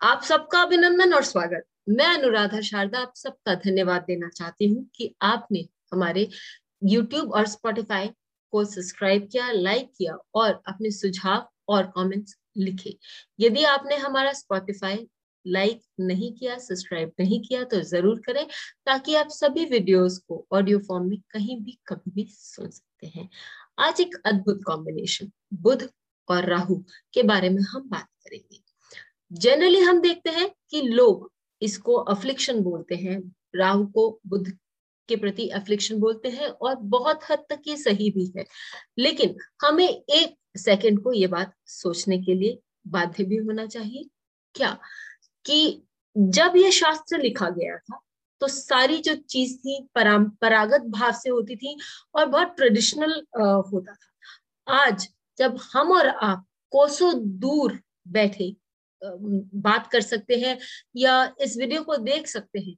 आप सबका अभिनंदन और स्वागत। मैं अनुराधा शारदा आप सबका धन्यवाद देना चाहती हूँ कि आपने हमारे YouTube और Spotify को सब्सक्राइब किया लाइक किया और अपने सुझाव और कमेंट्स लिखे। यदि आपने हमारा Spotify लाइक नहीं किया सब्सक्राइब नहीं किया तो ज़रूर करें ताकि आप सभी वीडियोस को ऑडियो फॉर्म में कहीं भी कभी भी सुन सकते हैं। आज एक अद्भुत कॉम्बिनेशन बुध और राहु के बारे में हम बात करेंगे। जनरली हम देखते हैं कि लोग इसको अफ्लिक्शन बोलते हैं। राहु को बुद्ध के प्रति अफ्लिक्शन बोलते हैं और बहुत हद तक ये सही भी है। लेकिन हमें एक सेकंड को ये बात सोचने के लिए बाध्य भी होना चाहिए। क्या? कि जब ये शास्त्र लिखा गया था तो सारी जो चीज़ थी, परंपरागत भाव से होती थी और बहुत ट्रेडिशनल होता था। आज जब हम और आप कोसों दूर बैठे बात कर सकते हैं या इस वीडियो को देख सकते हैं।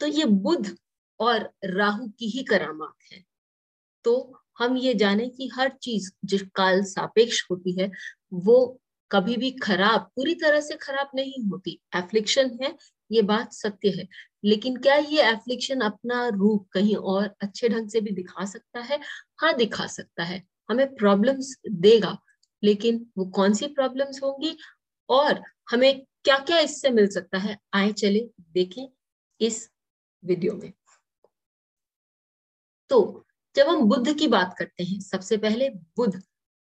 तो ये बुध और राहु की ही करामात है। तो हम ये जाने कि हर चीज़ जो काल सापेक्ष होती है, वो कभी भी खराब, पूरी तरह से खराब नहीं होती। एफ्लिक्शन है, ये बात सत्य है। लेकिन क्या ये एफ्लिक्शन अपना रूप कहीं और अच्छे ढंग से भी दिखा सकता है? हाँ दिखा सकता है। हमें प्रॉब्लम्स देगा, लेकिन वो कौन सी प्रॉब्लम्स होंगी? और हमें क्या क्या इससे मिल सकता है? आए चले देखें इस वीडियो में। तो जब हम बुद्ध की बात करते हैं, सबसे पहले बुद्ध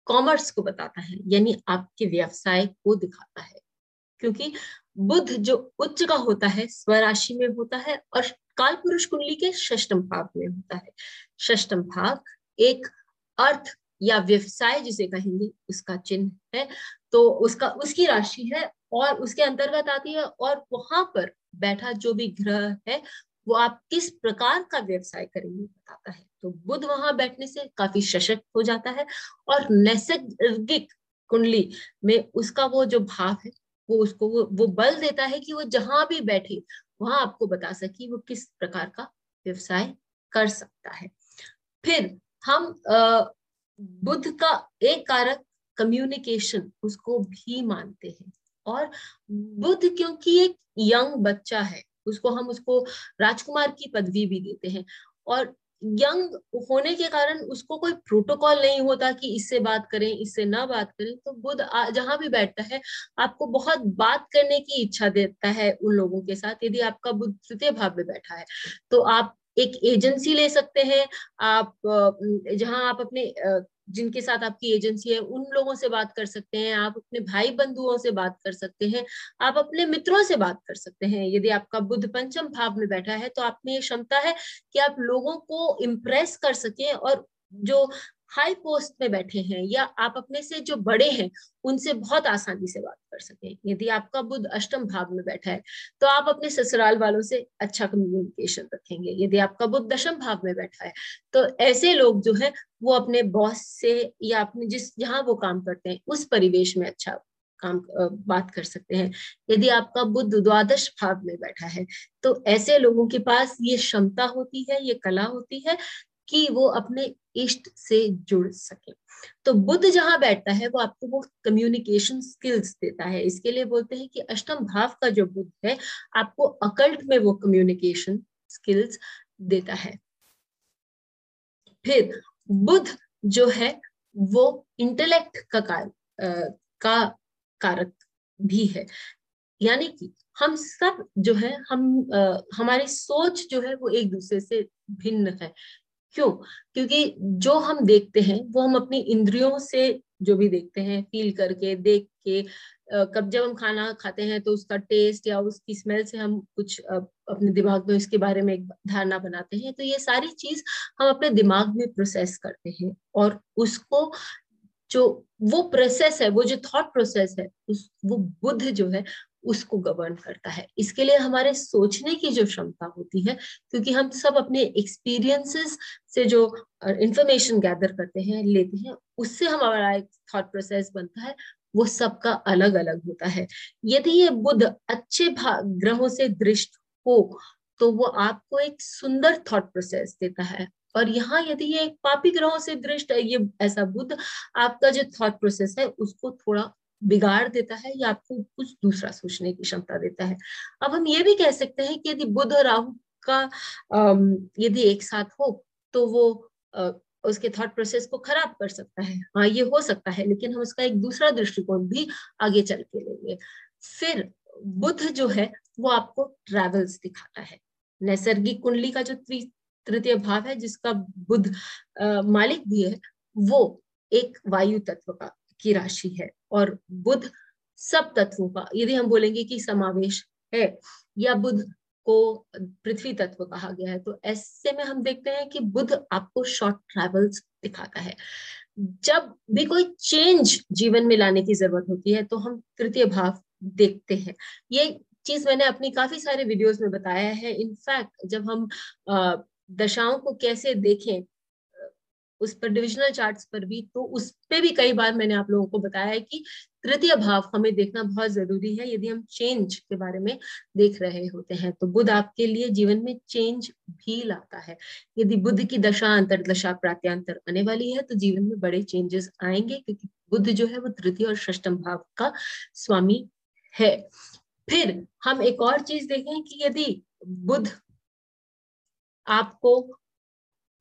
कॉमर्स को बताता है, यानी आपके व्यवसाय को दिखाता है। क्योंकि बुद्ध जो उच्च का होता है, स्वराशि में होता है और काल पुरुष कुंडली के षष्टम भाव में होता है। षष्टम भाव एक अर्थ या व्यवसाय जिसे कहेंगे, उसका चिन्ह है। तो उसका, उसकी राशि है और उसके अंतर्गत आती है और वहाँ पर बैठा जो भी ग्रह है वो आप किस प्रकार का व्यवसाय करेंगे बताता है। तो बुध वहाँ बैठने से काफ़ी सशक्त हो जाता है और नैसर्गिक कुंडली में उसका वो जो भाव है वो उसको वो, वो बल देता है कि वो जहाँ भी बैठे वहाँ आपको बता सके वो किस प्रकार का व्यवसाय कर सकता है। फिर हम बुद्ध का एक कारक कम्युनिकेशन उसको भी मानते हैं। और बुद्ध क्योंकि एक यंग बच्चा है, उसको हम उसको राजकुमार की पदवी भी देते हैं। और यंग होने के कारण उसको कोई प्रोटोकॉल नहीं होता कि इससे बात करें, इससे ना बात करें। तो बुद्ध जहाँ भी बैठता है, आपको बहुत बात करने की इच्छा देता है उन लोगों के साथ, यदि आपका बुद्ध तृतीय भाव में बैठा है। तो आप एक एजेंसी ले सकते हैं, आप जहाँ आप अपने जिनके साथ आपकी एजेंसी है, उन लोगों से बात कर सकते हैं, आप अपने भाई बंधुओं से बात कर सकते हैं, आप अपने मित्रों से बात कर सकते हैं। यदि आपका बुद्ध पंचम भाव में बैठा है तो आप में ये क्षमता है कि आप लोगों को इम्प्रेस कर सके और जो हाई पोस्ट में बैठे हैं या आप अपने से जो बड़े हैं, उनसे बहुत आसानी से बात कर सके। यदि आपका बुद्ध अष्टम भाव में बैठा है तो आप अपने ससुराल वालों से अच्छा कम्युनिकेशन रखेंगे। यदि आपका बुद्ध दशम भाव में बैठा है तो ऐसे लोग जो है, वो अपने बॉस से या अपने जिस, जहाँ वो काम करते हैं, उस परिवेश में अच्छा काम बात कर सकते हैं। यदि आपका बुद्ध द्वादश भाव में बैठा है तो ऐसे लोगों के पास ये क्षमता होती है, ये कला होती है कि वो अपने इष्ट से जुड़ सके। तो बुद्ध जहाँ बैठता है वो आपको वो कम्युनिकेशन स्किल्स देता है। इसके लिए बोलते हैं कि अष्टम भाव का जो बुद्ध है आपको अकल्ट में वो कम्युनिकेशन स्किल्स देता है। फिर बुद्ध जो है वो इंटेलेक्ट का कार, आ, का कारक भी है। यानी कि हम सब जो है हम आ, हमारी सोच जो है वो एक दूसरे से भिन्न है। क्यों? क्योंकि जो हम देखते हैं, वो हम अपनी इंद्रियों से जो भी देखते हैं फील करके, देख के कब जब हम खाना खाते हैं तो उसका टेस्ट या उसकी स्मेल से हम कुछ अपने दिमाग में उसके बारे में एक धारणा बनाते हैं तो ये सारी चीज़ हम अपने दिमाग में प्रोसेस करते हैं और उसको जो वो प्रोसेस है, वो जो थॉट प्रोसेस है, उस, वो बुद्ध जो है उसको गवर्न करता है। इसके लिए हमारे सोचने की जो क्षमता होती है, क्योंकि हम सब अपने एक्सपीरियंसेस से जो इंफॉर्मेशन गैदर करते हैं, लेते हैं, उससे हमारा एक थॉट प्रोसेस बनता है, वो सबका अलग अलग होता है। यदि ये बुद्ध अच्छे ग्रहों से दृष्ट हो तो वो आपको एक सुंदर थॉट प्रोसेस देता है। और यहाँ यदि ये पापी ग्रहों से दृष्ट है, ये ऐसा बुद्ध, आपका जो थॉट प्रोसेस है, उसको थोड़ा बिगाड़ देता है या आपको कुछ दूसरा सोचने की क्षमता देता है? अब हम ये भी कह सकते हैं कि यदि बुध और राहु का यदि एक साथ हो तो वो उसके थॉट प्रोसेस को खराब कर सकता है। हाँ ये हो सकता है, लेकिन हम उसका एक दूसरा दृष्टिकोण भी आगे चल के लेंगे। फिर बुध जो है, वो आपको ट्रेवल्स दिखाता है। नैसर्गिक कुंडली का जो तृतीय भाव है, जिसका बुध मालिक भी है, वो एक वायु तत्व का की राशि है और बुध सब तत्वों का, यदि हम बोलेंगे कि समावेश है, या बुध को पृथ्वी तत्व कहा गया है तो ऐसे में हम देखते हैं कि बुध आपको शॉर्ट ट्रेवल्स दिखाता है। जब भी कोई चेंज जीवन में लाने की ज़रूरत होती है तो हम तृतीय भाव देखते हैं। ये चीज़ मैंने अपनी काफ़ी सारे वीडियोस में बताया है। इनफैक्ट जब हम दशाओं को कैसे देखें उस पर डिविजनल चार्ट्स पर भी तो उस पे भी कई बार मैंने आप लोगों को बताया है कि तृतीय भाव हमें देखना बहुत ज़रूरी है यदि हम चेंज के बारे में देख रहे होते हैं। तो बुद्ध आपके लिए जीवन में चेंज भी लाता है। यदि बुद्ध की दशा अंतर, दशा प्रात्यांतर आने वाली है तो जीवन में बड़े चेंजेस आएँगे, क्योंकि बुद्ध जो है वो तृतीय और षष्टम भाव का स्वामी है। फिर हम एक और चीज़ देखें कि यदि बुद्ध आपको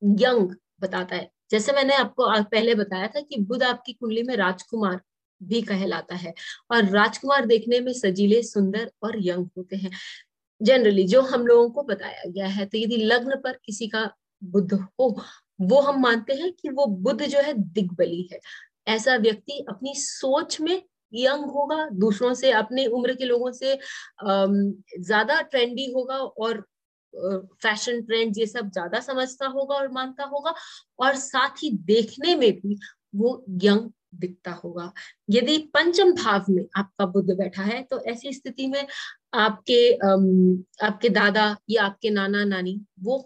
यंग बताता है जैसे मैंने आपको पहले बताया था कि बुध आपकी कुंडली में राजकुमार भी कहलाता है और राजकुमार देखने में सजीले, सुंदर और यंग होते हैं। जनरली जो हम लोगों को बताया गया है तो यदि लग्न पर किसी का बुद्ध हो, वो हम मानते हैं कि वो बुद्ध जो है दिग्बली है। ऐसा व्यक्ति अपनी सोच में यंग होगा, दूसरों से, अपने उम्र के लोगों से ज़्यादा ट्रेंडी होगा और फ़ैशन ट्रेंड ये सब ज़्यादा समझता होगा और मानता होगा, और साथ ही देखने में भी वो यंग दिखता होगा। यदि पंचम भाव में आपका बुद्ध बैठा है तो ऐसी स्थिति में आपके आपके दादा या आपके नाना नानी वो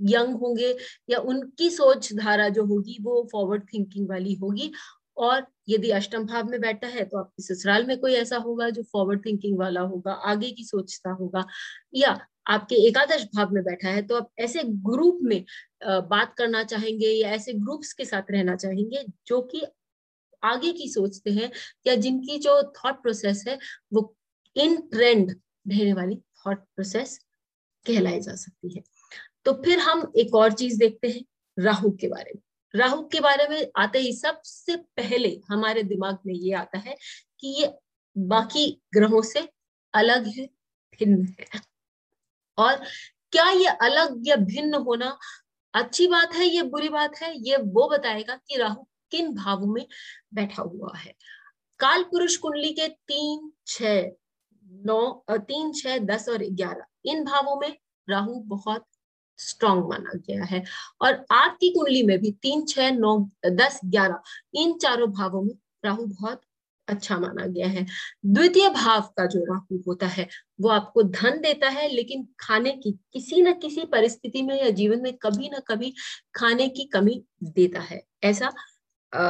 यंग होंगे या उनकी सोच धारा जो होगी वो फॉरवर्ड थिंकिंग वाली होगी। और यदि अष्टम भाव में बैठा है तो आपके ससुराल में कोई ऐसा होगा जो फॉरवर्ड थिंकिंग वाला होगा, आगे की सोचता होगा, या आपके एकादश भाव में बैठा है तो आप ऐसे ग्रुप में बात करना चाहेंगे या ऐसे ग्रुप्स के साथ रहना चाहेंगे जो कि आगे की सोचते हैं या जिनकी जो थॉट प्रोसेस है, वो इन ट्रेंड रहने वाली थॉट प्रोसेस कहलाई जा सकती है। तो फिर हम एक और चीज़ देखते हैं, राहु के बारे में। राहु के बारे में आते ही सबसे पहले हमारे दिमाग में ये आता है कि ये बाकी ग्रहों से अलग है, भिन्न है। और क्या ये अलग या भिन्न होना अच्छी बात है, ये बुरी बात है? ये वो बताएगा कि राहु किन भावों में बैठा हुआ है। काल पुरुष कुंडली के तीन छ नौ तीन छ दस और ग्यारह, इन भावों में राहु बहुत स्ट्रॉन्ग माना गया है। और आपकी कुंडली में भी तीन, छह, नौ, दस, ग्यारह, इन चारों भावों में राहु बहुत अच्छा माना गया है। द्वितीय भाव का जो राहु होता है, वो आपको धन देता है, लेकिन खाने की, किसी न किसी परिस्थिति में या जीवन में कभी ना कभी खाने की कमी देता है। ऐसा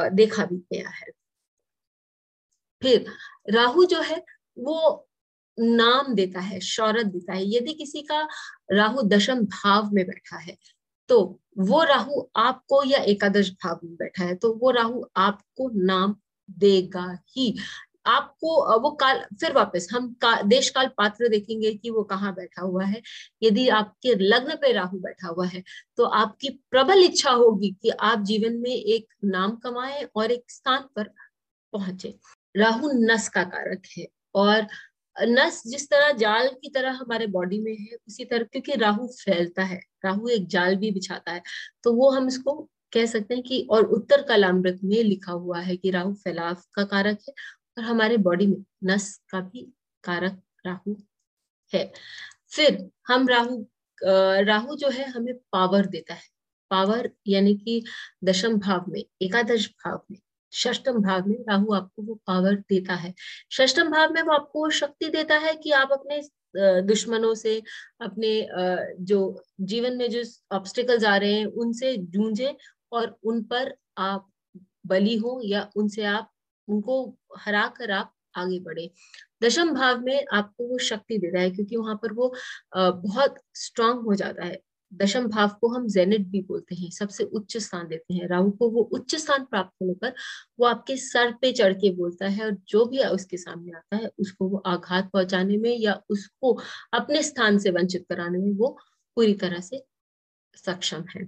देखा भी गया है। फिर, राहु जो है, वो नाम देता है शौरत देता है। यदि किसी का राहु दशम भाव में बैठा है तो वो राहु आपको या एकादश भाव में बैठा है तो वो राहु आपको नाम देगा ही। आपको वो काल फिर वापस हम का, देश काल पात्र देखेंगे कि वो कहाँ बैठा हुआ है। यदि आपके लग्न पे राहु बैठा हुआ है तो आपकी प्रबल इच्छा होगी कि आप जीवन में एक नाम कमाए और एक स्थान पर पहुँचे। राहु नस का कारक है और नस जिस तरह जाल की तरह हमारे बॉडी में है उसी तरह क्योंकि राहु फैलता है राहु एक जाल भी बिछाता है तो वो हम इसको कह सकते हैं कि, और उत्तर कलामृत में लिखा हुआ है कि राहु फैलाव का कारक है और हमारे बॉडी में नस का भी कारक राहु है। फिर हम राहु राहु जो है हमें पावर देता है। पावर यानी कि दशम भाव में, एकादश भाव में षष्टम भाव में राहु आपको वो पावर देता है। षष्टम भाव में वो आपको शक्ति देता है कि आप अपने दुश्मनों से अपने जो जीवन में जो ऑब्स्टिकल्स आ रहे हैं, उनसे जूझे और उन पर आप बली हो या उनसे आप, उनको हरा कर आप आगे बढ़े। दशम भाव में आपको वो शक्ति देता है क्योंकि वहाँ पर वो बहुत स्ट्रांग हो जाता है। दशम भाव को हम जेनेट भी बोलते हैं, सबसे उच्च स्थान देते हैं। राहु को वो उच्च स्थान प्राप्त होने पर वो आपके सर पे चढ़ के बोलता है और जो भी उसके सामने आता है, उसको वो आघात पहुँचाने में या उसको अपने स्थान से वंचित कराने में वो पूरी तरह से सक्षम है।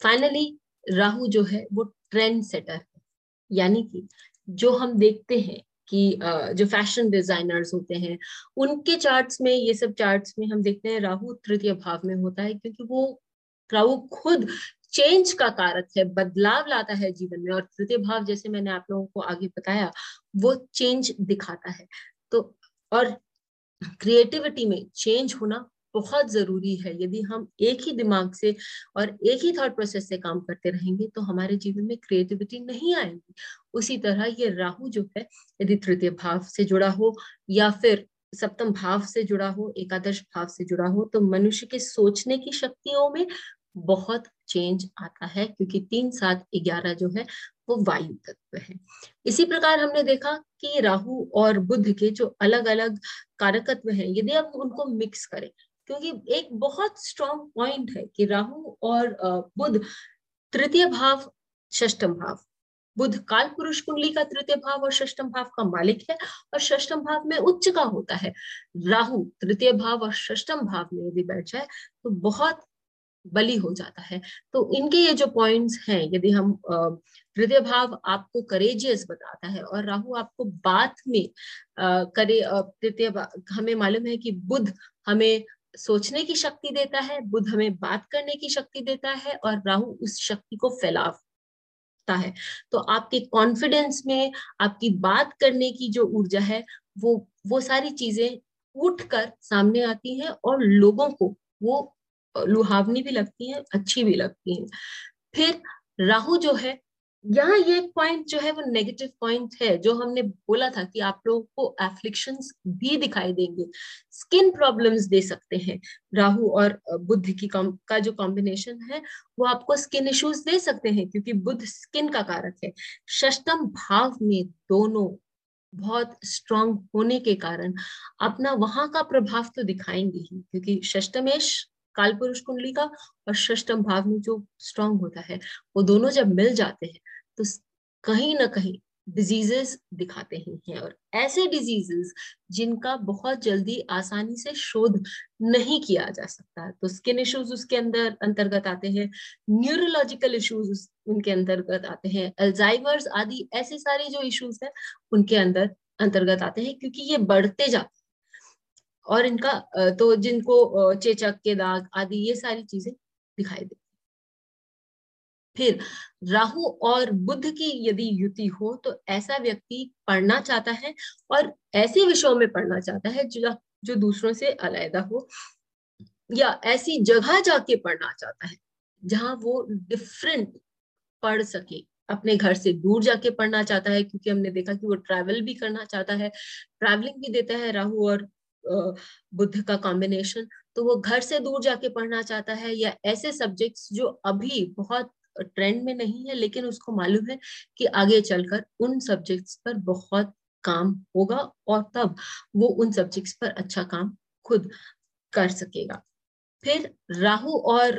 फाइनली राहु जो है, वो ट्रेंड सेटर है। यानी कि जो हम देखते हैं कि जो फ़ैशन डिजाइनर्स होते हैं, उनके चार्ट्स में, ये सब चार्ट्स में हम देखते हैं राहु तृतीय भाव में होता है क्योंकि वो, राहु खुद चेंज का कारक है, बदलाव लाता है जीवन में। और तृतीय भाव जैसे मैंने आप लोगों को आगे बताया, वो चेंज दिखाता है। तो और क्रिएटिविटी में चेंज होना बहुत ज़रूरी है। यदि हम एक ही दिमाग से और एक ही थॉट प्रोसेस से काम करते रहेंगे तो हमारे जीवन में क्रिएटिविटी नहीं आएगी। उसी तरह ये राहु जो है, यदि तृतीय भाव से जुड़ा हो या फिर सप्तम भाव से जुड़ा हो, एकादश भाव से जुड़ा हो तो मनुष्य के सोचने की शक्तियों में बहुत चेंज आता है, क्योंकि तीन सात ग्यारह जो है, वो वायु तत्व है। इसी प्रकार हमने देखा कि राहु और बुद्ध के जो अलग अलग कारकत्व हैं, यदि हम उनको मिक्स करें क्योंकि एक बहुत स्ट्रॉन्ग पॉइंट है कि राहु और बुध तृतीय भाव षष्टम भाव। बुध काल पुरुष कुंडली का तृतीय भाव और षष्टम भाव का मालिक है और षष्टम भाव में उच्च का होता है। राहु तृतीय भाव और षष्टम भाव में यदि बैठ जाए तो बहुत बली हो जाता है। तो इनके ये जो पॉइंट्स हैं, यदि हम तृतीय भाव आपको करेजियस बताता है और राहु आपको बात में करे तृतीय हमें मालूम है कि बुध हमें सोचने की शक्ति देता है बुध हमें बात करने की शक्ति देता है और राहु उस शक्ति को फैलाता है। तो आपके कॉन्फिडेंस में, आपकी बात करने की जो ऊर्जा है, वो वो सारी चीज़ें उठकर सामने आती हैं और लोगों को वो लुहावनी भी लगती है, अच्छी भी लगती है। फिर राहु जो है यहाँ ये एक पॉइंट जो है वो नेगेटिव पॉइंट है, जो हमने बोला था कि आप लोगों को एफ्लिक्शन भी दिखाई देंगे स्किन प्रॉब्लम्स दे सकते हैं, राहु और बुद्ध की का जो कॉम्बिनेशन है, वो आपको स्किन इश्यूज़ दे सकते हैं, क्योंकि बुद्ध स्किन का कारक है। षष्टम भाव में दोनों बहुत स्ट्रांग होने के कारण अपना वहाँ का प्रभाव तो दिखाएँगे ही, क्योंकि षष्टमेश काल पुरुष कुंडली का और षष्टम भाव में जो स्ट्रांग होता है, वो दोनों जब मिल जाते हैं तो कहीं ना कहीं डिजीजेस दिखाते ही हैं और ऐसे डिजीजेस जिनका बहुत जल्दी आसानी से शोध नहीं किया जा सकता। तो स्किन इश्यूज़ उसके अंदर अंतर्गत आते हैं न्यूरोलॉजिकल इश्यूज़ उनके अंतर्गत आते हैं अल्जाइमर्स आदि ऐसे सारे जो इश्यूज़ हैं, उनके अंदर अंतर्गत आते हैं, क्योंकि ये बढ़ते जाते और इनका तो जिनको चेचक के दाग आदि, ये सारी चीज़ें दिखाई देती फिर राहु और बुद्ध की यदि युति हो तो ऐसा व्यक्ति पढ़ना चाहता है और ऐसे विषयों में पढ़ना चाहता है जो जो दूसरों से अलहदा हो या ऐसी जगह जाके पढ़ना चाहता है जहाँ वो डिफरेंट पढ़ सके। अपने घर से दूर जाके पढ़ना चाहता है क्योंकि हमने देखा कि वो ट्रैवल भी करना चाहता है ट्रैवलिंग भी देता है राहु और बुद्ध का कॉम्बिनेशन तो वो घर से दूर जाके पढ़ना चाहता है या ऐसे सब्जेक्ट्स जो अभी बहुत ट्रेंड में नहीं है, लेकिन उसको मालूम है कि आगे चलकर उन सब्जेक्ट्स पर बहुत काम होगा और तब वो उन सब्जेक्ट्स पर अच्छा काम खुद कर सकेगा। फिर राहु और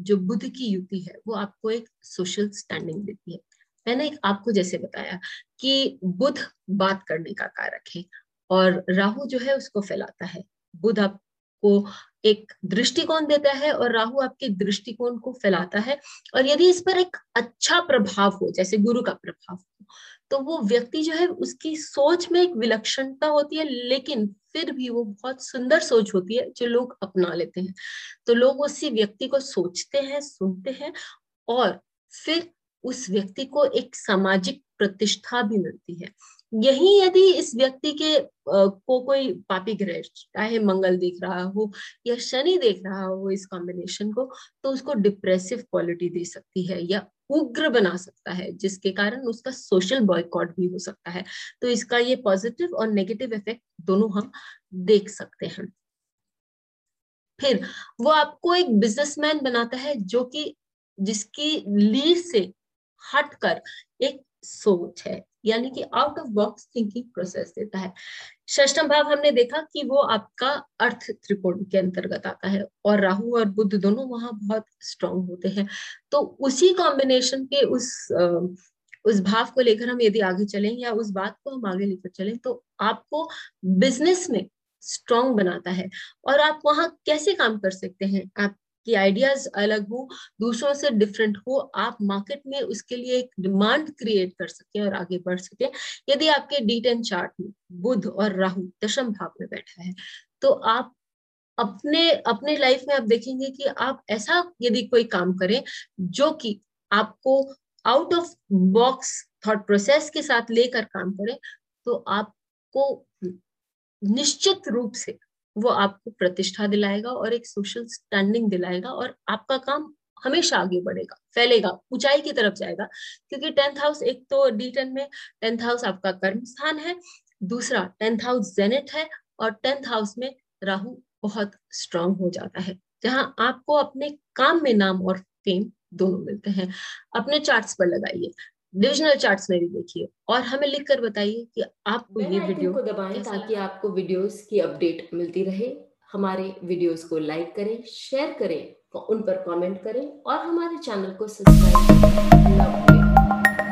जो बुद्ध की युति है, वो आपको एक सोशल स्टैंडिंग देती है। मैंने आपको जैसे बताया कि बुद्ध बात करने का कारक है। और राहु जो है उसको फैलाता है। बुध आपको एक दृष्टिकोण देता है और राहु आपके दृष्टिकोण को फैलाता है। और यदि इस पर एक अच्छा प्रभाव हो, जैसे गुरु का प्रभाव हो तो वो व्यक्ति जो है उसकी सोच में एक विलक्षणता होती है, लेकिन फिर भी वो बहुत सुंदर सोच होती है जो लोग अपना लेते हैं। तो लोग उसी व्यक्ति को सोचते हैं, सुनते हैं और फिर उस व्यक्ति को एक सामाजिक प्रतिष्ठा भी मिलती है। यही यदि इस व्यक्ति के को कोई पापी ग्रह, चाहे मंगल देख रहा हो या शनि देख रहा हो इस कॉम्बिनेशन को तो उसको डिप्रेसिव क्वालिटी दे सकती है या उग्र बना सकता है, जिसके कारण उसका सोशल बॉयकॉट भी हो सकता है। तो इसका ये पॉजिटिव और नेगेटिव इफ़ेक्ट दोनों हम देख सकते हैं। फिर वो आपको एक बिजनेसमैन बनाता है जो कि, जिसकी लीड से हटकर एक सोच है। यानी कि out of box thinking process देता है। षष्टम भाव हमने देखा कि वो आपका अर्थ त्रिकोण के अंतर्गत आता है और राहु और बुद्ध दोनों वहाँ बहुत स्ट्रांग होते हैं। तो उसी कॉम्बिनेशन के उस उस भाव को लेकर हम यदि आगे चलें या उस बात को हम आगे लेकर चलें तो आपको बिज़नेस में स्ट्रांग बनाता है और आप वहाँ कैसे काम कर सकते हैं? आप कि आइडियाज़ अलग हो, दूसरों से डिफरेंट हो, आप मार्केट में उसके लिए एक डिमांड क्रिएट कर सके और आगे बढ़ सके। यदि आपके डी टेन चार्ट में बुध और राहु दशम भाव में बैठा है तो आप अपने अपने लाइफ में आप देखेंगे कि आप ऐसा यदि कोई काम करें जो कि आपको out of box thought process के साथ लेकर काम करें तो आपको निश्चित रूप से वो आपको प्रतिष्ठा दिलाएगा और एक सोशल स्टैंडिंग दिलाएगा और आपका काम हमेशा आगे बढ़ेगा, फैलेगा, ऊंचाई की तरफ़ जाएगा। क्योंकि टेंथ हाउस एक तो डी टेन में टेंथ हाउस आपका कर्म स्थान है, दूसरा टेंथ हाउस जेनेट है और टेंथ हाउस में राहु बहुत स्ट्रांग हो जाता है, जहाँ आपको अपने काम में नाम और फेम दोनों मिलते हैं। अपने चार्ट्स पर लगाइए डिविजनल चार्ट्स में भी देखिए। और हमें लिख कर बताइए कि आपको ये वीडियो को दबाएँ ताकि आपको वीडियोस की अपडेट मिलती रहे। हमारे वीडियोस को लाइक करें शेयर करें उन पर कमेंट करें और हमारे चैनल को सब्सक्राइब करें